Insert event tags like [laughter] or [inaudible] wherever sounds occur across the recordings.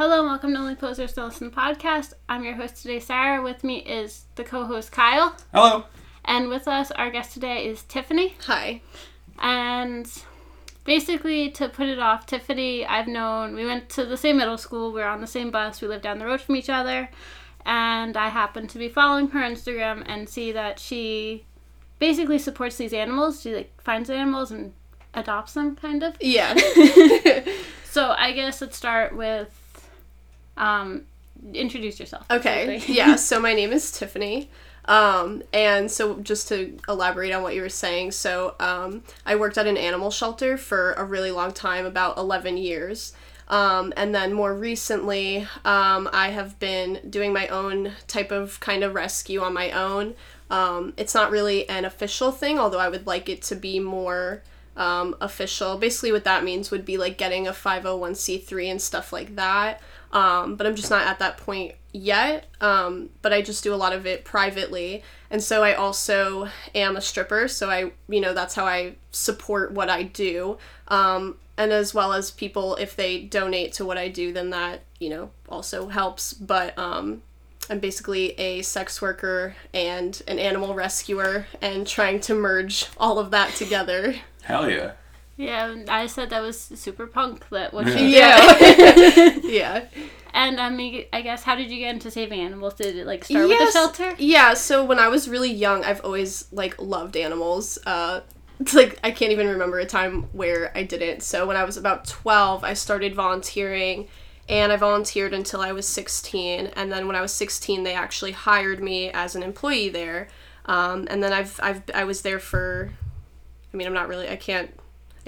Hello, and welcome to Only Posers to Listen podcast. I'm your host today, Sarah. With me is the co-host Kyle, Hello. and with us, our guest today is Tiffany. Hi. And basically, to put it off, Tiffany, I've known. We went to the same middle school. We were on the same bus. We lived down the road from each other, and I happened to be following her Instagram and see that she basically supports these animals. She like finds animals and adopts them, kind of. Yeah. [laughs] [laughs] So I guess let's start with um, introduce yourself. okay. Yeah, [laughs] so my name is Tiffany. Um, and so just to elaborate on what you were saying, so um, I worked at an animal shelter for a really long time, about 11 years. Um, and then more recently, um, I have been doing my own type of kind of rescue on my own. Um, it's not really an official thing, although I would like it to be more um, official. Basically, what that means would be like getting a 501c3 and stuff like that. Um, but I'm just not at that point yet. Um, but I just do a lot of it privately. And so I also am a stripper. So I, you know, that's how I support what I do. Um, and as well as people, if they donate to what I do, then that, you know, also helps. But um, I'm basically a sex worker and an animal rescuer and trying to merge all of that together. Hell yeah. Yeah, I said that was super punk. That what she Yeah. did. Yeah. [laughs] [laughs] yeah. And I mean, I guess how did you get into saving animals? Did it like start with the Yes. shelter? Yeah, so when I was really young, I've always like loved animals. Uh it's [laughs] like I can't even remember a time where I didn't. So when I was about 12, I started volunteering and I volunteered until I was 16 and then when I was 16, they actually hired me as an employee there. Um, and then I've I've I was there for I mean, I'm not really I can't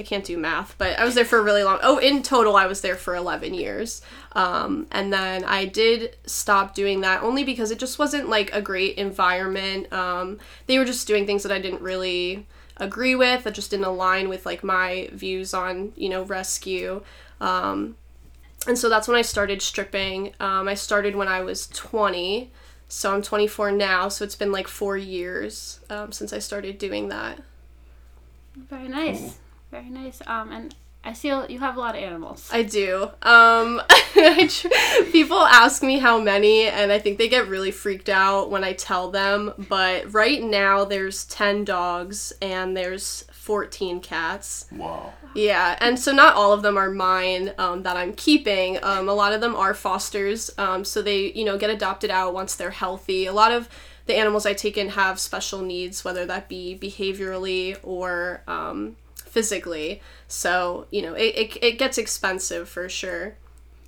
I can't do math, but I was there for a really long. Oh, in total, I was there for 11 years. Um, and then I did stop doing that only because it just wasn't like a great environment. Um, they were just doing things that I didn't really agree with, that just didn't align with like my views on, you know, rescue. Um, and so that's when I started stripping. Um, I started when I was 20. So I'm 24 now. So it's been like four years um, since I started doing that. Very nice, very nice. Um, and I see you have a lot of animals. I do. Um, [laughs] people ask me how many, and I think they get really freaked out when I tell them. But right now, there's 10 dogs and there's 14 cats. Wow. Yeah, and so not all of them are mine um, that I'm keeping. Um, a lot of them are fosters, um, so they you know get adopted out once they're healthy. A lot of the animals I take in have special needs, whether that be behaviorally or um, physically. So you know it, it, it gets expensive for sure.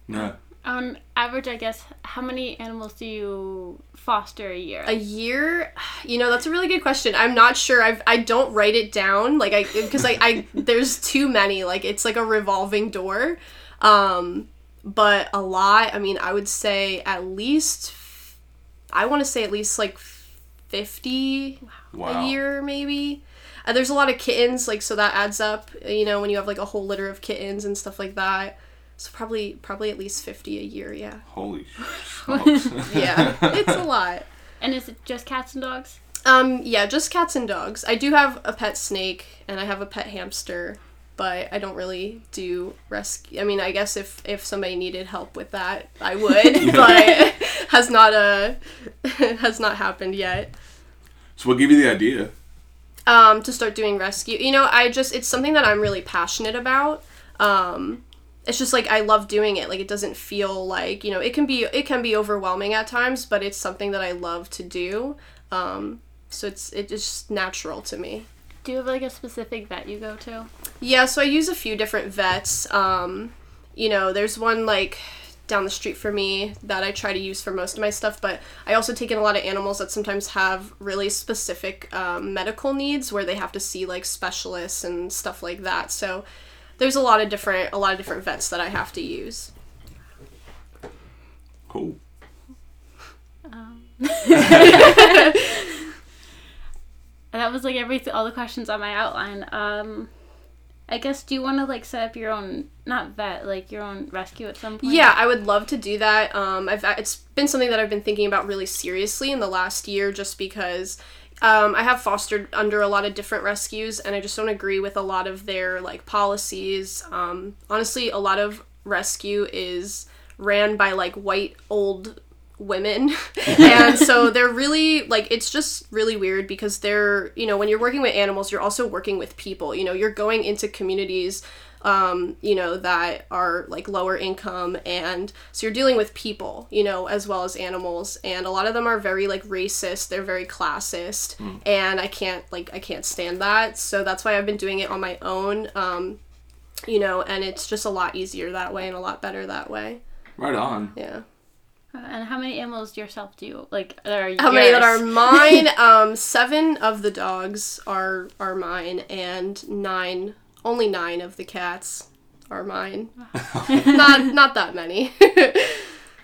Yeah. On average, I guess, how many animals do you foster a year? A year, you know, that's a really good question. I'm not sure. I've I don't write it down like I because I, I there's too many. Like it's like a revolving door. Um, but a lot. I mean, I would say at least. I want to say at least like fifty Wow. a year, maybe. Uh, there's a lot of kittens, like so that adds up. You know, when you have like a whole litter of kittens and stuff like that. So probably probably at least fifty a year. Yeah. Holy. [laughs] [laughs] Yeah, it's a [laughs] lot. and is it just cats and dogs? Um, yeah, just cats and dogs. I do have a pet snake and I have a pet hamster, but I don't really do rescue. I mean, I guess if if somebody needed help with that, I would, but has not uh has not happened yet. so what gave you the idea? Um, to start doing rescue. You know, I just it's something that I'm really passionate about. Um, it's just like I love doing it. Like it doesn't feel like, you know, it can be it can be overwhelming at times, but it's something that I love to do. Um, so it's it's just natural to me. Do you have like a specific vet you go to? Yeah, so I use a few different vets. Um, you know, there's one like down the street for me that I try to use for most of my stuff, but I also take in a lot of animals that sometimes have really specific um, medical needs where they have to see like specialists and stuff like that. So there's a lot of different a lot of different vets that I have to use. Cool. [laughs] And that was like every all the questions on my outline. Um, I guess do you want to like set up your own not vet like your own rescue at some point? Yeah, I would love to do that. Um, I've it's been something that I've been thinking about really seriously in the last year, just because um, I have fostered under a lot of different rescues, and I just don't agree with a lot of their like policies. Um, honestly, a lot of rescue is ran by like white old women. [laughs] [laughs] And so they're really like it's just really weird because they're you know when you're working with animals you're also working with people. You know you're going into communities um, you know that are like lower income and so you're dealing with people you know as well as animals. And a lot of them are very like racist. They're very classist. And i can't like i can't stand that. So that's why i've been doing it on my own um, you know and it's just a lot easier that way and a lot better that way. Right on. yeah And how many animals do yourself do you like? That are how many that are [laughs] mine? Um seven of the dogs are are mine and nine only nine of the cats are mine. [laughs] Not not that many.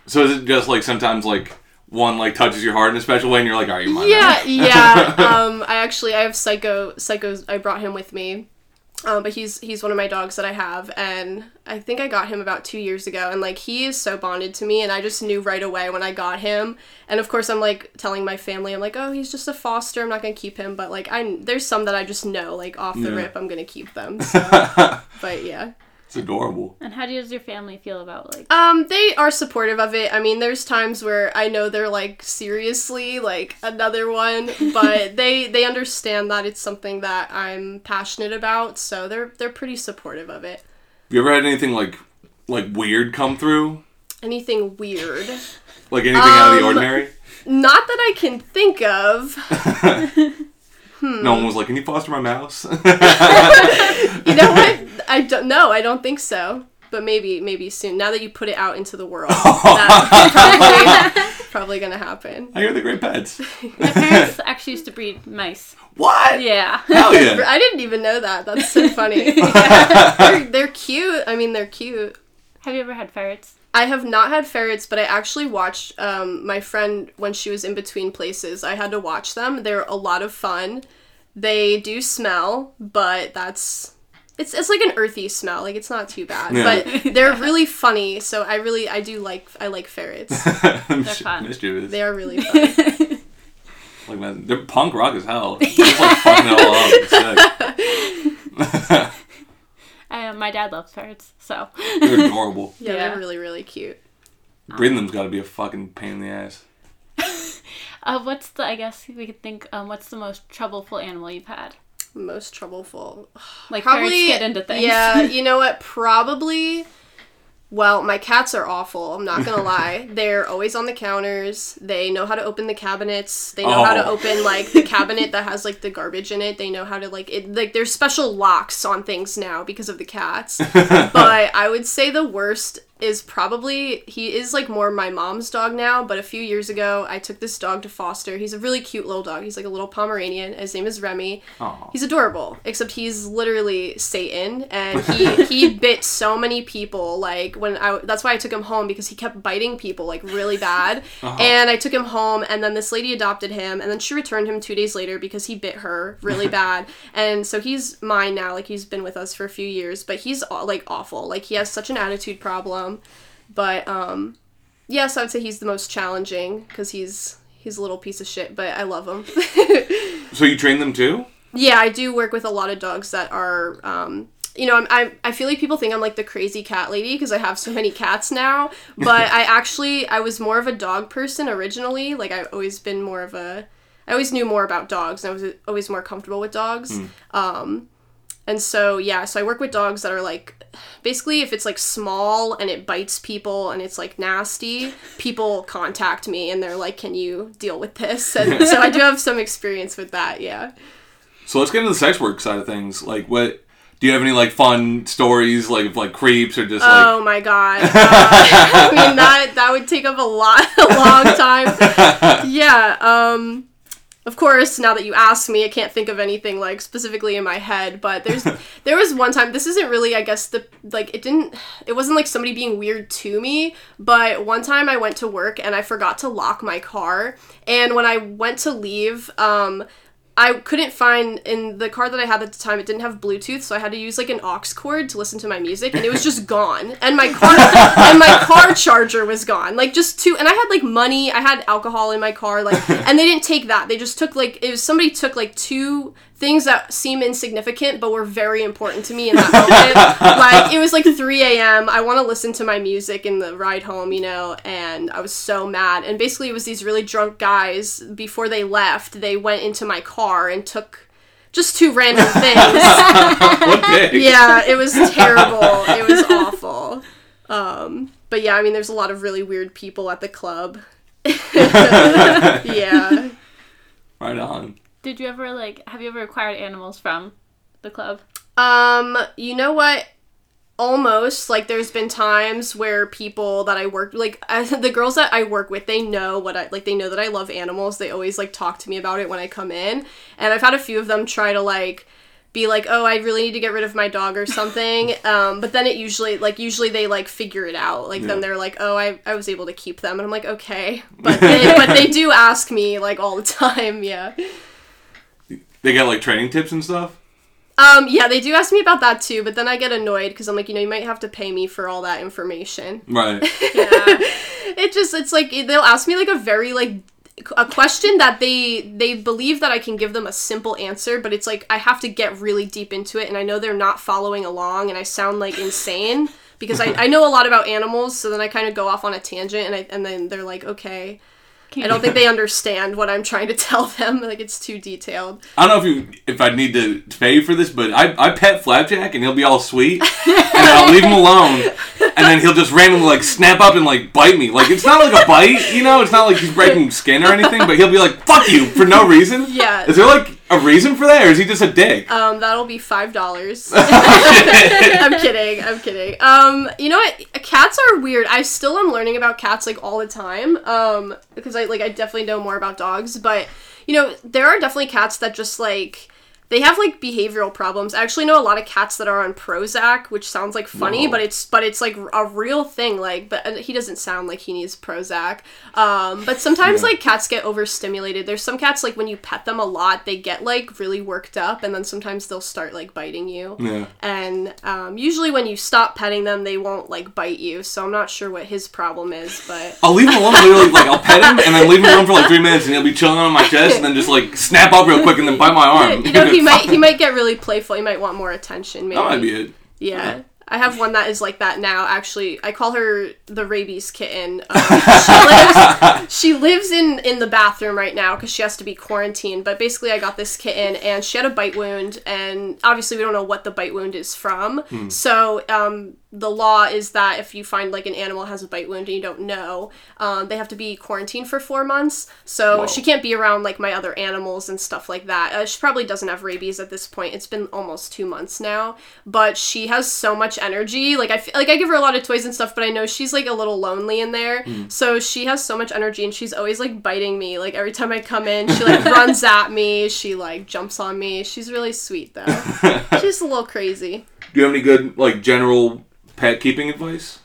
So is it just like sometimes like one like touches your heart in a special way and you're like, "Are you're mine. yeah yeah. [laughs] Um i actually i have psycho psychos i brought him with me um, but he's he's one of my dogs that I have, and I think I got him about two years ago, and like he is so bonded to me, and I just knew right away when I got him, and of course I'm like telling my family, I'm like, oh, he's just a foster, I'm not gonna keep him, but like I there's some that I just know, like off the Yeah. rip, I'm gonna keep them. [laughs] So. but yeah, It's adorable. And how does your family feel about like? um, they are supportive of it. I mean, there's times where I know they're like seriously like another one, [laughs] but they they understand that it's something that I'm passionate about, so they're they're pretty supportive of it. Have you ever had anything like like weird come through? Anything weird? Like anything out of the Um, ordinary? Not that I can think of. [laughs] [laughs] No one was like, "Can you foster my mouse?" You know what? I don't know. I don't think so. But maybe maybe soon. Now that you put it out into the world, [laughs] that's probably, probably gonna happen. I hear the great pets. My parents actually used to breed mice. What? Yeah. Hell yeah! [laughs] I didn't even know that. That's so funny. [laughs] they're, they're cute. I mean, they're cute. Have you ever had ferrets? I have not had ferrets, but I actually watched um, my friend when she was in between places. I had to watch them. They're a lot of fun. They do smell, but that's it's it's like an earthy smell. Like it's not too bad, Yeah. but [laughs] they're really funny. So I really I do like I like ferrets. [laughs] They're fun. Mischievous. They are really [laughs] fun. Like man, they're punk rock as hell. They're just like fucking it all up. Sick. I, uh, my dad loves ferrets, so. they're adorable. Yeah, Yeah. they're really really cute. Breeding them's got to be a fucking pain in the ass. Uh, what's the? I guess we could think. Um, what's the most troubleful animal you've had? Most troubleful. [sighs] Like Probably get into things. Yeah, [laughs] you know what? Probably. Well, my cats are awful. I'm not gonna [laughs] lie. They're always on the counters. They know how to open the cabinets. They know how to Oh. open like the cabinet that has like the garbage in it. They know how to like it. Like there's special locks on things now because of the cats. [laughs] but I would say the worst is probably he is like more my mom's dog now. But a few years ago, I took this dog to foster. He's a really cute little dog. He's like a little Pomeranian. His name is Remy. Aw. He's adorable, except he's literally Satan, and [laughs] he he bit so many people. Like when I that's why I took him home because he kept biting people like really bad. [laughs] Uh-huh. And I took him home, and then this lady adopted him, and then she returned him two days later because he bit her really [laughs] bad. And so he's mine now. Like he's been with us for a few years, but he's like awful. Like he has such an attitude problem. But um, yes, I would say he's the most challenging because he's he's a little piece of shit, but I love him. [laughs] So you train them too? Yeah, I do work with a lot of dogs that are, um, you know, I'm, I'm, I feel like people think I'm like the crazy cat lady because I have so many cats now. But [laughs] I actually, I was more of a dog person originally. Like I've always been more of a, I always knew more about dogs and I was always more comfortable with dogs. Um, and so yeah, so I work with dogs that are like, basically if it's like small and it bites people and it's like nasty, people contact me and they're like, can you deal with this? [laughs] And so I do have some experience with that. Yeah. So let's get into the sex work side of things. Like, what do you have any like fun stories, like of like creeps or just like? Oh my god! Uh, [laughs] I mean that that would take up a lot, [laughs] a long time. Yeah. Um. Of course, now that you ask me, I can't think of anything like specifically in my head. But there's [laughs] there was one time. This isn't really, I guess the like it didn't. It wasn't like somebody being weird to me. But one time I went to work and I forgot to lock my car. And when I went to leave, um, I couldn't find in the car that I had at the time. It didn't have Bluetooth, so I had to use like an aux cord to listen to my music, and it was just gone. And my car [laughs] and my car charger was gone. Like just two. And I had like money. I had alcohol in my car. Like, and they didn't take that. They just took like it was somebody took like two things that seem insignificant but were very important to me in that moment. [laughs] like it was like 3 a.m. I want to listen to my music in the ride home, you know, and I was so mad. And basically, it was these really drunk guys. Before they left, they went into my car and took just two random [laughs] things. yeah, it was terrible. It was awful. Um, but yeah, I mean, there's a lot of really weird people at the club. [laughs] yeah. Right on. Did you ever like? Have you ever acquired animals from the club? Um, you know what? Almost like there's been times where people that I work like I, [laughs] the girls that I work with, they know what I like. They know that I love animals. They always like talk to me about it when I come in, and I've had a few of them try to like be like, oh, I really need to get rid of my dog or something. [laughs] um, but then it usually like usually they like figure it out. Like Yeah. then they're like, oh, I, I was able to keep them, and I'm like, okay. [laughs] But they, but they do ask me like all the time. Yeah. They got like training tips and stuff. Um, yeah, they do ask me about that too, but then I get annoyed because I'm like, you know, you might have to pay me for all that information. Right. [laughs] Yeah. It just, it's like they'll ask me like a very like a question that they they believe that I can give them a simple answer, but it's like I have to get really deep into it, and I know they're not following along, and I sound like insane because I, I know a lot about animals, so then I kind of go off on a tangent, and I and then they're like, okay. I don't think they understand what I'm trying to tell them. [laughs] Like it's too detailed. I don't know if you if I'd need to pay you for this, but I, I pet Flapjack and he'll be all sweet, and I'll leave him alone, and then he'll just randomly like snap up and like bite me. Like it's not like a bite, you know. It's not like he's breaking skin or anything, but he'll be like "fuck you" for no reason. Yeah. Is there like a reason for that, or is he just a dick? Um, that'll be five dollars. [laughs] I'm kidding. I'm kidding. Um, you know what? Cats are weird. I still am learning about cats like all the time. Um, because I like I definitely know more about dogs, but you know there are definitely cats that just like they have like behavioral problems. I actually know a lot of cats that are on Prozac, which sounds like funny, Whoa. but it's but it's like a real thing. Like, but he doesn't sound like he needs Prozac. Um, but sometimes Yeah. like cats get overstimulated. There's some cats like when you pet them a lot, they get like really worked up, and then sometimes they'll start like biting you. Yeah. And um, usually when you stop petting them, they won't like bite you. So I'm not sure what his problem is, but [laughs] I'll leave him alone. Literally, like I'll pet him and then leave him alone for like three minutes, and he'll be chilling on my chest, and then just like snap up real quick and then bite my arm. [laughs] you know he might he might get really playful. He might want more attention. Maybe That might be it. Yeah. I have one that is like that now. Actually, I call her the rabies kitten. Um, [laughs] she, lives, she lives in in the bathroom right now because she has to be quarantined. But basically, I got this kitten, and she had a bite wound, and obviously, we don't know what the bite wound is from. So, um, the law is that if you find like an animal has a bite wound and you don't know, um, they have to be quarantined for four months. So Whoa. she can't be around like my other animals and stuff like that. Uh, she probably doesn't have rabies at this point. It's been almost two months now, but she has so much energy. Like I f- like I give her a lot of toys and stuff, but I know she's like a little lonely in there. So she has so much energy, and she's always like biting me. Like every time I come in, she like [laughs] runs at me. She like jumps on me. She's really sweet though. [laughs] she's a little crazy. Do you have any good like general pet keeping advice?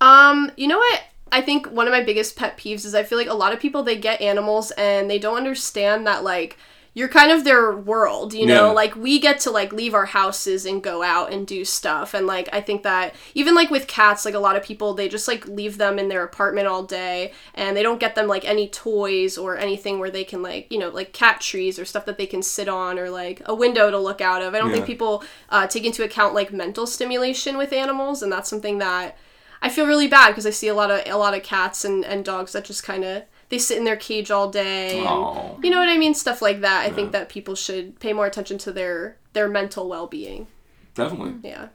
Um, you know what? I think one of my biggest pet peeves is I feel like a lot of people they get animals and they don't understand that like you're kind of their world, you know? Yeah. Like we get to like leave our houses and go out and do stuff and like I think that even like with cats, like a lot of people they just like leave them in their apartment all day and they don't get them like any toys or anything where they can like, you know, like cat trees or stuff that they can sit on or like a window to look out of. I don't think people uh, take into account like mental stimulation with animals and that's something that I feel really bad because I see a lot of a lot of cats and, and dogs that just kind of they sit in their cage all day and you know what I mean stuff like that. I think that people should pay more attention to their their mental well being. Definitely. Yeah.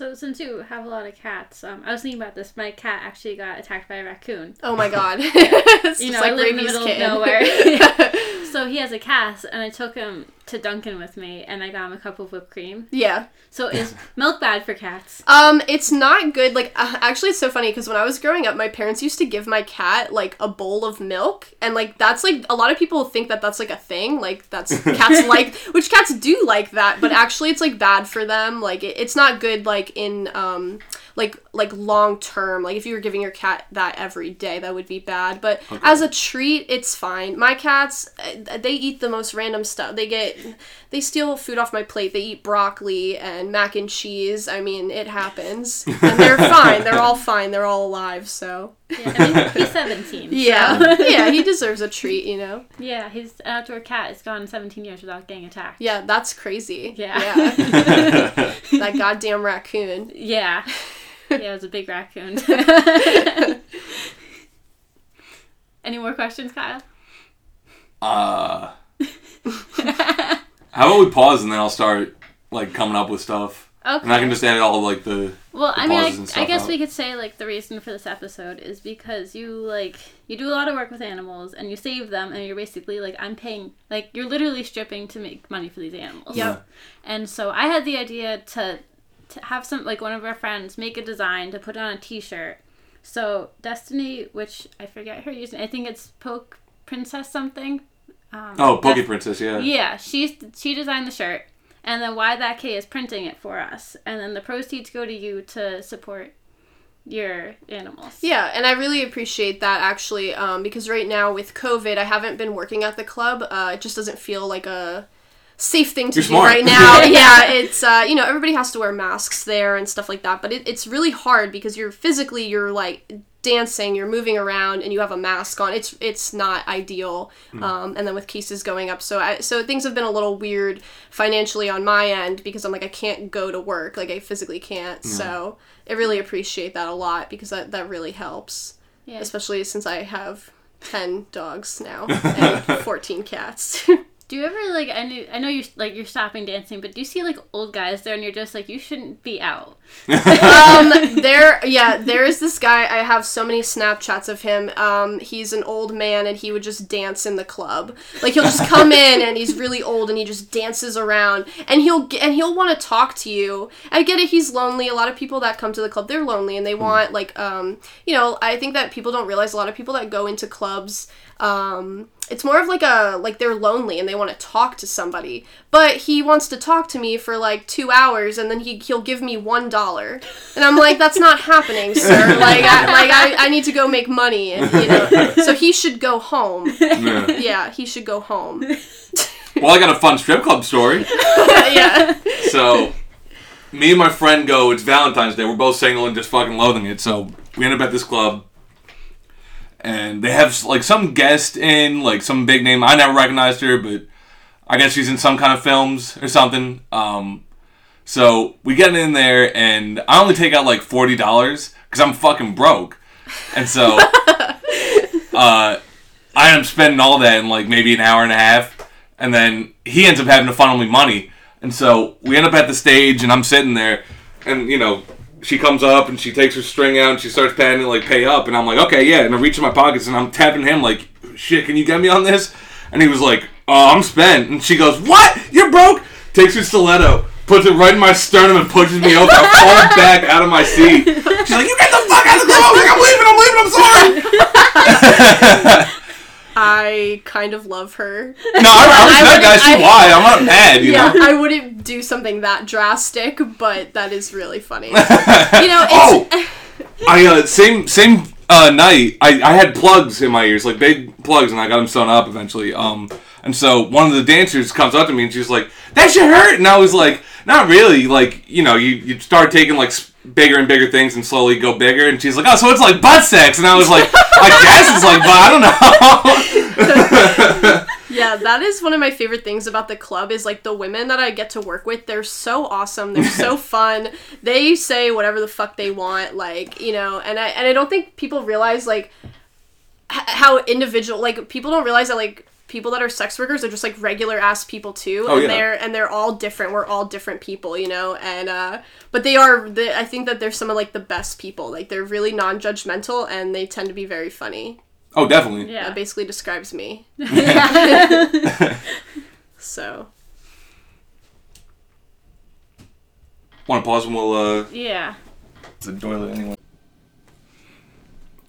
So since you have a lot of cats, um, I was thinking about this. My cat actually got attacked by a raccoon. Oh my god. [laughs] [laughs] it's You just know, I live in the middle kitten. of nowhere. [laughs] so he has a cast, and I took him to Dunkin' with me, and I got him a cup of whipped cream. yeah. So is milk bad for cats? Um, it's not good. Like, uh, actually, it's so funny because when I was growing up, my parents used to give my cat like a bowl of milk, and like that's like a lot of people think that that's like a thing. Like that's cats like, which cats do like that, but actually, it's like bad for them. Like, it, it's not good. Like in um, like like long term. Like if you were giving your cat that every day, that would be bad. But as a treat, it's fine. My cats, uh, they eat the most random stuff. They get they steal food off my plate. They eat broccoli and mac and cheese. I mean, it happens, and they're [laughs] fine. They're all fine. They're all alive. So Yeah, I mean, he's [laughs] 17. so- yeah, [laughs] yeah, he deserves a treat. You know. yeah, his outdoor cat has gone 17 years without getting attacked. Yeah, that's crazy. Yeah. yeah. [laughs] that goddamn raccoon. Yeah. Yeah, it was a big raccoon. Any more questions, Kyle? Uh, how about we pause and then I'll start like coming up with stuff, Okay. and I can just edit all like the. Well, the I mean, I, I guess out. we could say like the reason for this episode is because you like you do a lot of work with animals and you save them and you're basically like I'm paying like you're literally stripping to make money for these animals. Yep. And so I had the idea to to have some like one of our friends make a design to put on a T-shirt. So Destiny, which I forget her using, I think it's Poke Princess something. Um, Oh, Poke that's- Princess, yeah. yeah, she's she designed the shirt, and then Why That K is printing it for us, and then the proceeds go to you to support your animals. Yeah, and I really appreciate that actually, um, because right now with COVID, I haven't been working at the club. Uh, it just doesn't feel like a safe thing to You're do smart. right [laughs] now. [laughs] yeah, it's uh, you know everybody has to wear masks there and stuff like that, but it, it's really hard because you're physically you're like dancing, you're moving around, and you have a mask on. It's it's not ideal. Um, and then with cases going up, so I, so things have been a little weird financially on my end because I'm like I can't go to work, like I physically can't. So I really appreciate that a lot because that that really helps Yeah. especially since I have 10 dogs now [laughs] and 14 cats. [laughs] Do you ever like I knew I know you like you're stopping dancing, but do you see like old guys there and you're just like you shouldn't be out? [laughs] um, there, yeah, there is this guy. I have so many Snapchats of him. Um, he's an old man and he would just dance in the club. Like he'll just come in and he's really old and he just dances around and he'll g- and he'll want to talk to you. I get it. He's lonely. A lot of people that come to the club, they're lonely and they want like um, you know, I think that people don't realize a lot of people that go into clubs um it's more of like a like they're lonely and they want to talk to somebody but he wants to talk to me for like two hours and then he, he'll give me one dollar and i'm like that's not happening sir [laughs] like I, like I, I need to go make money and you know [laughs] so he should go home Yeah. yeah he should go home [laughs] Well, I got a fun strip club story. yeah So, me and my friend go. It's Valentine's Day. We're both single and just fucking loathing it. So we end up at this club, and they have like some guest in, like some big name. I never recognized her, but I guess she's in some kind of films or something. Um, so we get in there, and I only take out like forty dollars because I'm fucking broke, and so [laughs] uh, I am spending all that in like maybe an hour and a half, and then he ends up having to funnel me money, and so we end up at the stage, and I'm sitting there, and you know. She comes up and she takes her string out and she starts patting like pay up. And I'm like okay yeah. And I reach in my pockets and I'm tapping him like shit can you get me on this? And he was like oh I'm spent. And she goes what? You're broke? Takes her stiletto puts it right in my sternum and pushes me over. I fall back out of my seat. She's like you get the fuck out of the club I was like I'm leaving I'm leaving I'm sorry [laughs] i kind of love her No, I, I I. I see why. I'm not [laughs] mad, you yeah know. i wouldn't do something that drastic but that is really funny [laughs] you know it's oh, [laughs] I uh, same same uh, night. I, I had plugs in my ears, like big plugs, and I got them sewn up eventually. Um, and so one of the dancers comes up to me and she's like, "That should hurt," and I was like, "Not really." Like you know, you you start taking like bigger and bigger things and slowly go bigger. And she's like, "Oh, so it's like butt sex," and I was like, "I guess it's like, but I don't know." [laughs] Yeah, that is one of my favorite things about the club is like the women that I get to work with. They're so awesome. They're so [laughs] fun. They say whatever the fuck they want, like you know. And I and I don't think people realize like h- how individual like people don't realize that like people that are sex workers are just like regular ass people too Oh, and yeah. they're and they're all different we're all different people you know and uh but they are the i think that they're some of like the best people like they're really non-judgmental and they tend to be very funny oh, definitely. Yeah. that basically describes me [laughs] [laughs] so Want to pause and we'll uh. yeah. the toilet anyway.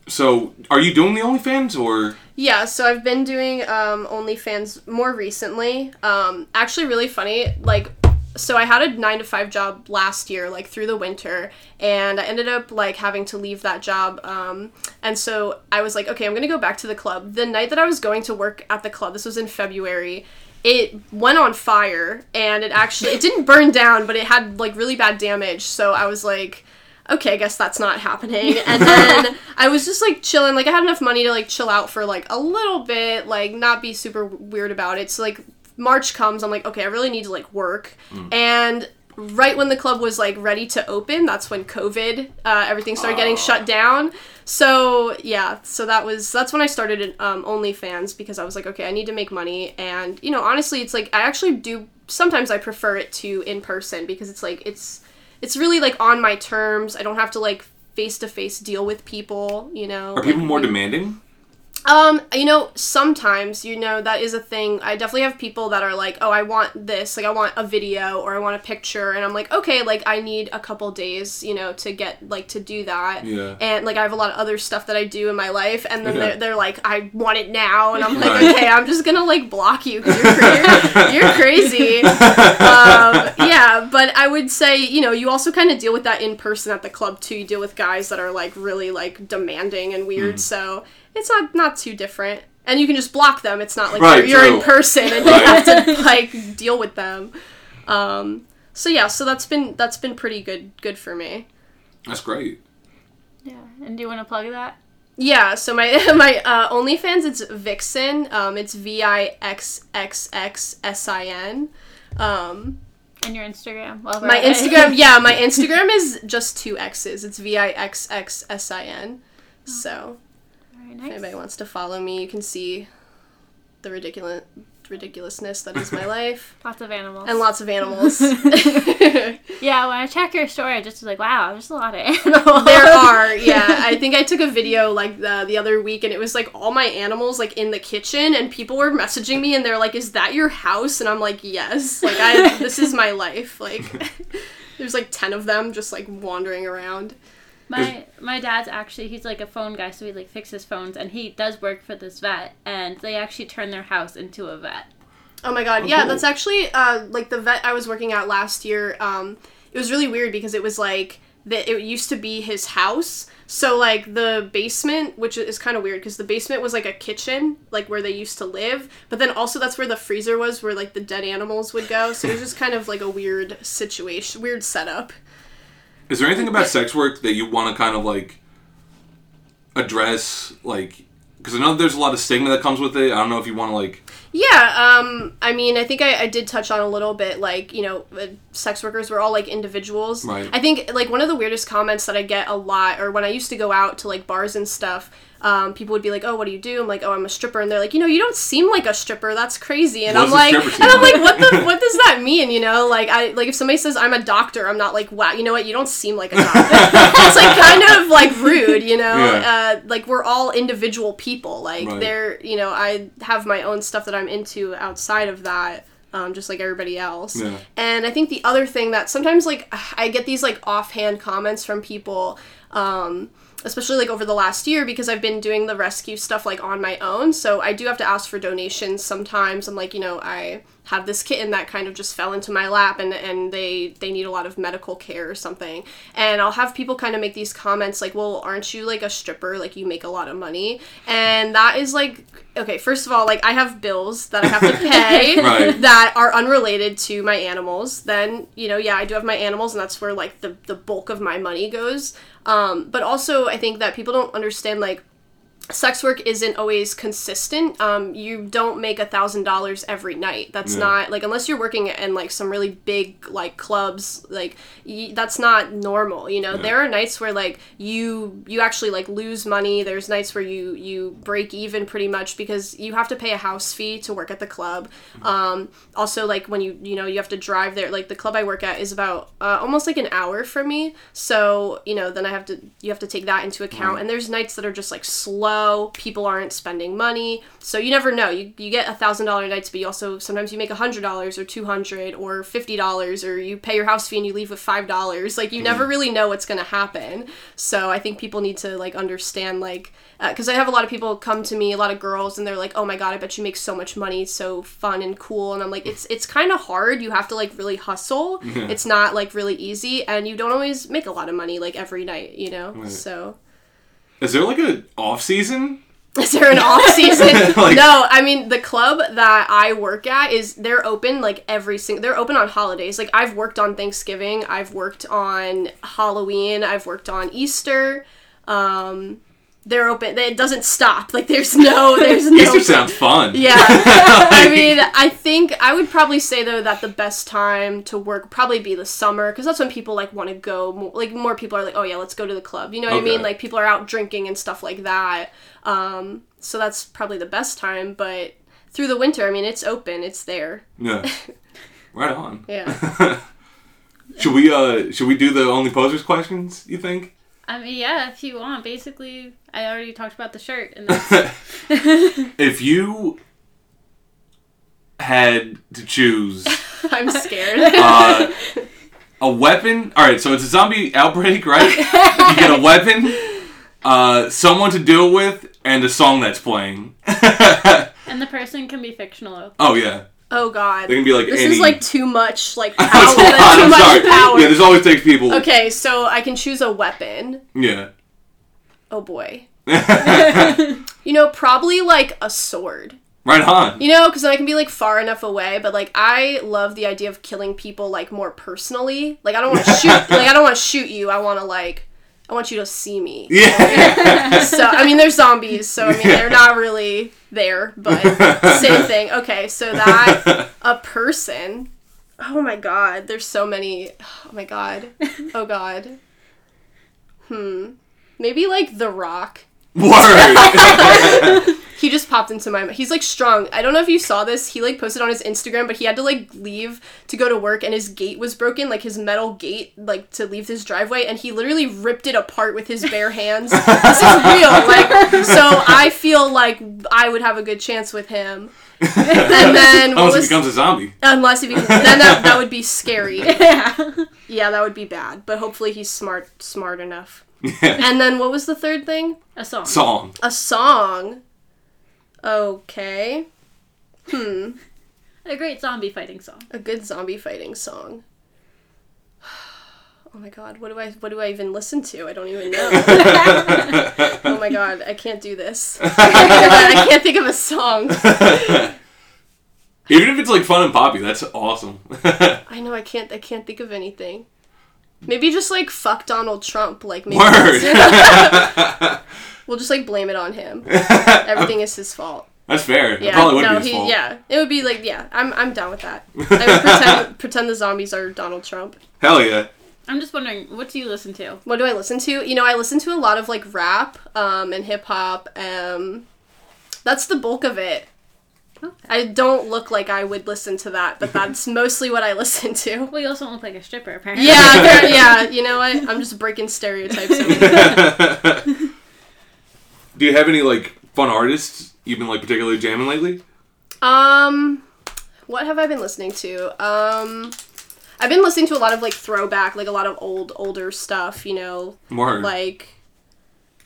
So, are you doing the OnlyFans or? Yeah, so I've been doing um, OnlyFans more recently. Um, actually, really funny. Like so I had a nine to five job last year, like through the winter, and I ended up like having to leave that job. Um, and so I was like, okay, I'm gonna go back to the club. The night that I was going to work at the club, this was in February. It went on fire, and it actually it didn't burn down, but it had like really bad damage. So I was like, okay, I guess that's not happening. And [laughs] then I was just like chilling. Like I had enough money to like chill out for like a little bit, like not be super weird about it. So like March comes, I'm like, okay, I really need to like work. And right when the club was like ready to open, that's when COVID, uh, everything started getting shut down. So yeah, so that was that's when I started um, OnlyFans because I was like, okay, I need to make money, and you know, honestly, it's like I actually do. Sometimes I prefer it to in person because it's like it's it's really like on my terms. I don't have to like face to face deal with people. You know, Are people like, more we- demanding? Um, you know, sometimes, you know, that is a thing. I definitely have people that are like, oh, I want this, like, I want a video or I want a picture. And I'm like, okay, like, I need a couple days, you know, to get, like, to do that. Yeah. And, like, I have a lot of other stuff that I do in my life. And then Okay. they're, they're like, I want it now. And I'm like, Right. okay, I'm just gonna, like, block you because you're, you're, [laughs] you're crazy. [laughs] um, yeah, would say, you know, you also kind of deal with that in person at the club, too. You deal with guys that are, like, really, like, demanding and weird. So it's not not too different and you can just block them it's not like Right, you're, you're in person and you have to [laughs] like deal with them um so yeah so that's been that's been pretty good good for me That's great. Yeah. And do you want to plug that? yeah so my [laughs] my uh onlyfans it's vixen um it's v-i-x-x-x-s-i-n um And your Instagram? Well, my instagram yeah my [laughs] instagram is just two x's. It's v-i-x-x-s-i-n oh. so Very If anybody wants to follow me, you can see the ridiculous ridiculousness that is my life [laughs] Lots of animals. and lots of animals. [laughs] [laughs] yeah, when I check your story, I just was like, wow, there's a lot of animals. there are, yeah. I think I took a video like the, the other week, and it was like all my animals like in the kitchen, and people were messaging me, and they're like, "Is that your house?" And I'm like, "Yes." Like I, this is my life. Like, there's like ten of them just like wandering around. My my dad's actually he's like a phone guy, so he like fixes phones, and he does work for this vet, and they actually turn their house into a vet. Oh my god, yeah, cool. that's actually uh, like the vet I was working at last year. Um, it was really weird because it was like that. It used to be his house, so like the basement, which is kind of weird because the basement was like a kitchen, like where they used to live. But then also that's where the freezer was, where like the dead animals would go. So it was just kind of like a weird situation, weird setup. Is there anything about sex work that you want to kind of like address? Like, because I know there's a lot of stigma that comes with it. I don't know if you want to like. Yeah, um, I mean, I think I, I did touch on a little bit, like, you know, uh, sex workers were all, like, individuals. Right. I think, like, one of the weirdest comments that I get a lot, or when I used to go out to, like, bars and stuff, um, people would be like, oh, what do you do? I'm like, oh, I'm a stripper. And they're like, you know, you don't seem like a stripper. That's crazy. And What I'm like, and I'm like, what the, [laughs] what does that mean? You know, like, I, like, if somebody says I'm a doctor, I'm not like, wow, you know what? You don't seem like a doctor. [laughs] it's, like, kind of, like, rude, you know? Yeah. Uh, like, we're all individual people. Like, Right. they're, you know, I have my own stuff that I'm into outside of that. Um, just like everybody else. Yeah. And I think the other thing that sometimes like I get these like offhand comments from people, um, especially like over the last year because I've been doing the rescue stuff like on my own. So I do have to ask for donations sometimes. I'm like, you know, I have this kitten that kind of just fell into my lap and, and they they need a lot of medical care or something. And I'll have people kind of make these comments like, well, aren't you like a stripper? Like you make a lot of money. And that is like okay, first of all, like I have bills that I have to pay [laughs] Right. that are unrelated to my animals, then you know, yeah, I do have my animals, and that's where like the the bulk of my money goes. Um, but also, I think that people don't understand like sex work isn't always consistent. Um, you don't make a thousand dollars every night. That's Yeah. not like unless you're working in like some really big like clubs. Like y- that's not normal. You know, there are nights where like you you actually like lose money. There's nights where you you break even pretty much because you have to pay a house fee to work at the club. Um, also, like when you you know you have to drive there. Like the club I work at is about uh, almost like an hour from me. So you know then I have to you have to take that into account. And there's nights that are just like slow low. People aren't spending money, so you never know. You, you get a thousand dollar nights, but you also sometimes you make a hundred dollars or two hundred or fifty dollars, or you pay your house fee and you leave with five dollars. Like you never really know what's gonna happen. So I think people need to like understand like uh, because I have a lot of people come to me, a lot of girls, and they're like, "Oh my god, I bet you make so much money, it's so fun and cool." And I'm like, "It's it's kind of hard. You have to like really hustle. It's not like really easy, and you don't always make a lot of money like every night, you know." So Is there like a off season? is there an off season? [laughs] Like- no, I mean the club that I work at is they're open like every single. They're open on holidays. Like I've worked on Thanksgiving, I've worked on Halloween, I've worked on Easter. Um, they're open. It doesn't stop. Like there's no, [laughs] there's no. Easter sounds fun. [laughs] Yeah. [laughs] I mean, I think I would probably say though that the best time to work would probably be the summer because that's when people like want to go. More, like more people are like, oh yeah, let's go to the club. You know what I mean? Like people are out drinking and stuff like that. Um, so that's probably the best time. But through the winter, I mean, it's open. It's there. Yeah. Right on. Yeah. Should we uh should we do the only posers questions, you think? I mean, yeah, if you want. Basically, I already talked about the shirt, and [laughs] that's [laughs] if you had to choose [laughs] I'm scared. uh, a weapon. All right, so it's a zombie outbreak, right? You get a weapon, uh, someone to deal with, and a song that's playing. and the person can be fictional. oh yeah, oh God. they can be like This any. is like too much. Like [laughs] power. [laughs] Too I'm much sorry. power. Yeah, this always takes people. Okay, so I can choose a weapon. Yeah. Oh boy. [laughs] You know, probably like a sword. right on. You know, because then I can be like far enough away. But like, I love the idea of killing people like more personally. Like, I don't want to shoot. like, I don't want to shoot you. I want to like, I want you to see me. Yeah. So I mean, they're zombies. So I mean, they're not really there, but same thing. Okay, so that a person. Oh my god, there's so many. Oh my god. Oh god. Hmm. Maybe like The Rock. Word. [laughs] He just popped into my mind. He's like strong. I don't know if you saw this. He like posted on his Instagram, but he had to like leave to go to work and his gate was broken, like his metal gate, like to leave his driveway, and he literally ripped it apart with his bare hands. this is real. Like so I feel like I would have a good chance with him. And then what Unless he becomes a zombie. unless if he then that, that would be scary. [laughs] Yeah. Yeah, that would be bad. But hopefully he's smart smart enough. [laughs] And then what was the third thing? A song. Song. A song. Okay. Hmm. A great zombie fighting song. A good zombie fighting song. [sighs] Oh my god, what do I what do I even listen to? I don't even know. [laughs] oh my god, I can't do this. [laughs] I can't think of a song. Even if it's like fun and poppy, that's awesome. [laughs] I know I can't I can't think of anything. Maybe just like fuck Donald Trump, like maybe Word. We'll just like blame it on him. [laughs] Everything is his fault. That's fair. It Yeah, probably would no, be his he, fault. yeah, it would be like, yeah, I'm, I'm down with that. [laughs] I would pretend, pretend the zombies are Donald Trump. Hell yeah. I'm just wondering, what do you listen to? What do I listen to? You know, I listen to a lot of like rap, um, and hip hop. Um, that's the bulk of it. Okay. I don't look like I would listen to that, but [laughs] that's mostly what I listen to. Well, you also don't look like a stripper, apparently. Yeah, yeah. You know what? I'm just breaking stereotypes. Do you have any like fun artists you've been like particularly jamming lately? Um, what have I been listening to? Um, I've been listening to a lot of like throwback, like a lot of old, older stuff. You know, Word. like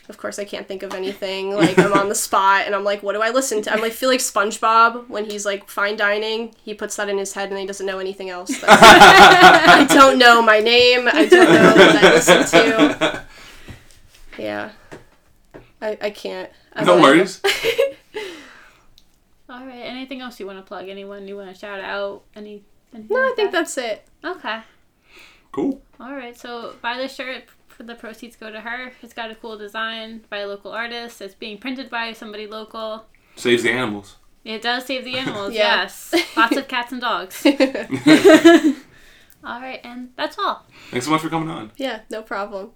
of course i can't think of anything like i'm on the [laughs] spot and i'm like what do i listen to i'm like feel like spongebob when he's like fine dining he puts that in his head and he doesn't know anything else i don't know my name i don't know what i listen to [laughs] yeah i, I can't I no don't- worries. [laughs] All right. Anything else you want to plug? Anyone you want to shout out? Any? anything no i think that? that's it Okay. Cool. All right. So buy the shirt. For the proceeds go to her. It's got a cool design by a local artist. It's being printed by somebody local. Saves the animals. It does save the animals. [laughs] Yeah. Yes. Lots of cats and dogs. [laughs] All right, and that's all. Thanks so much for coming on. yeah no problem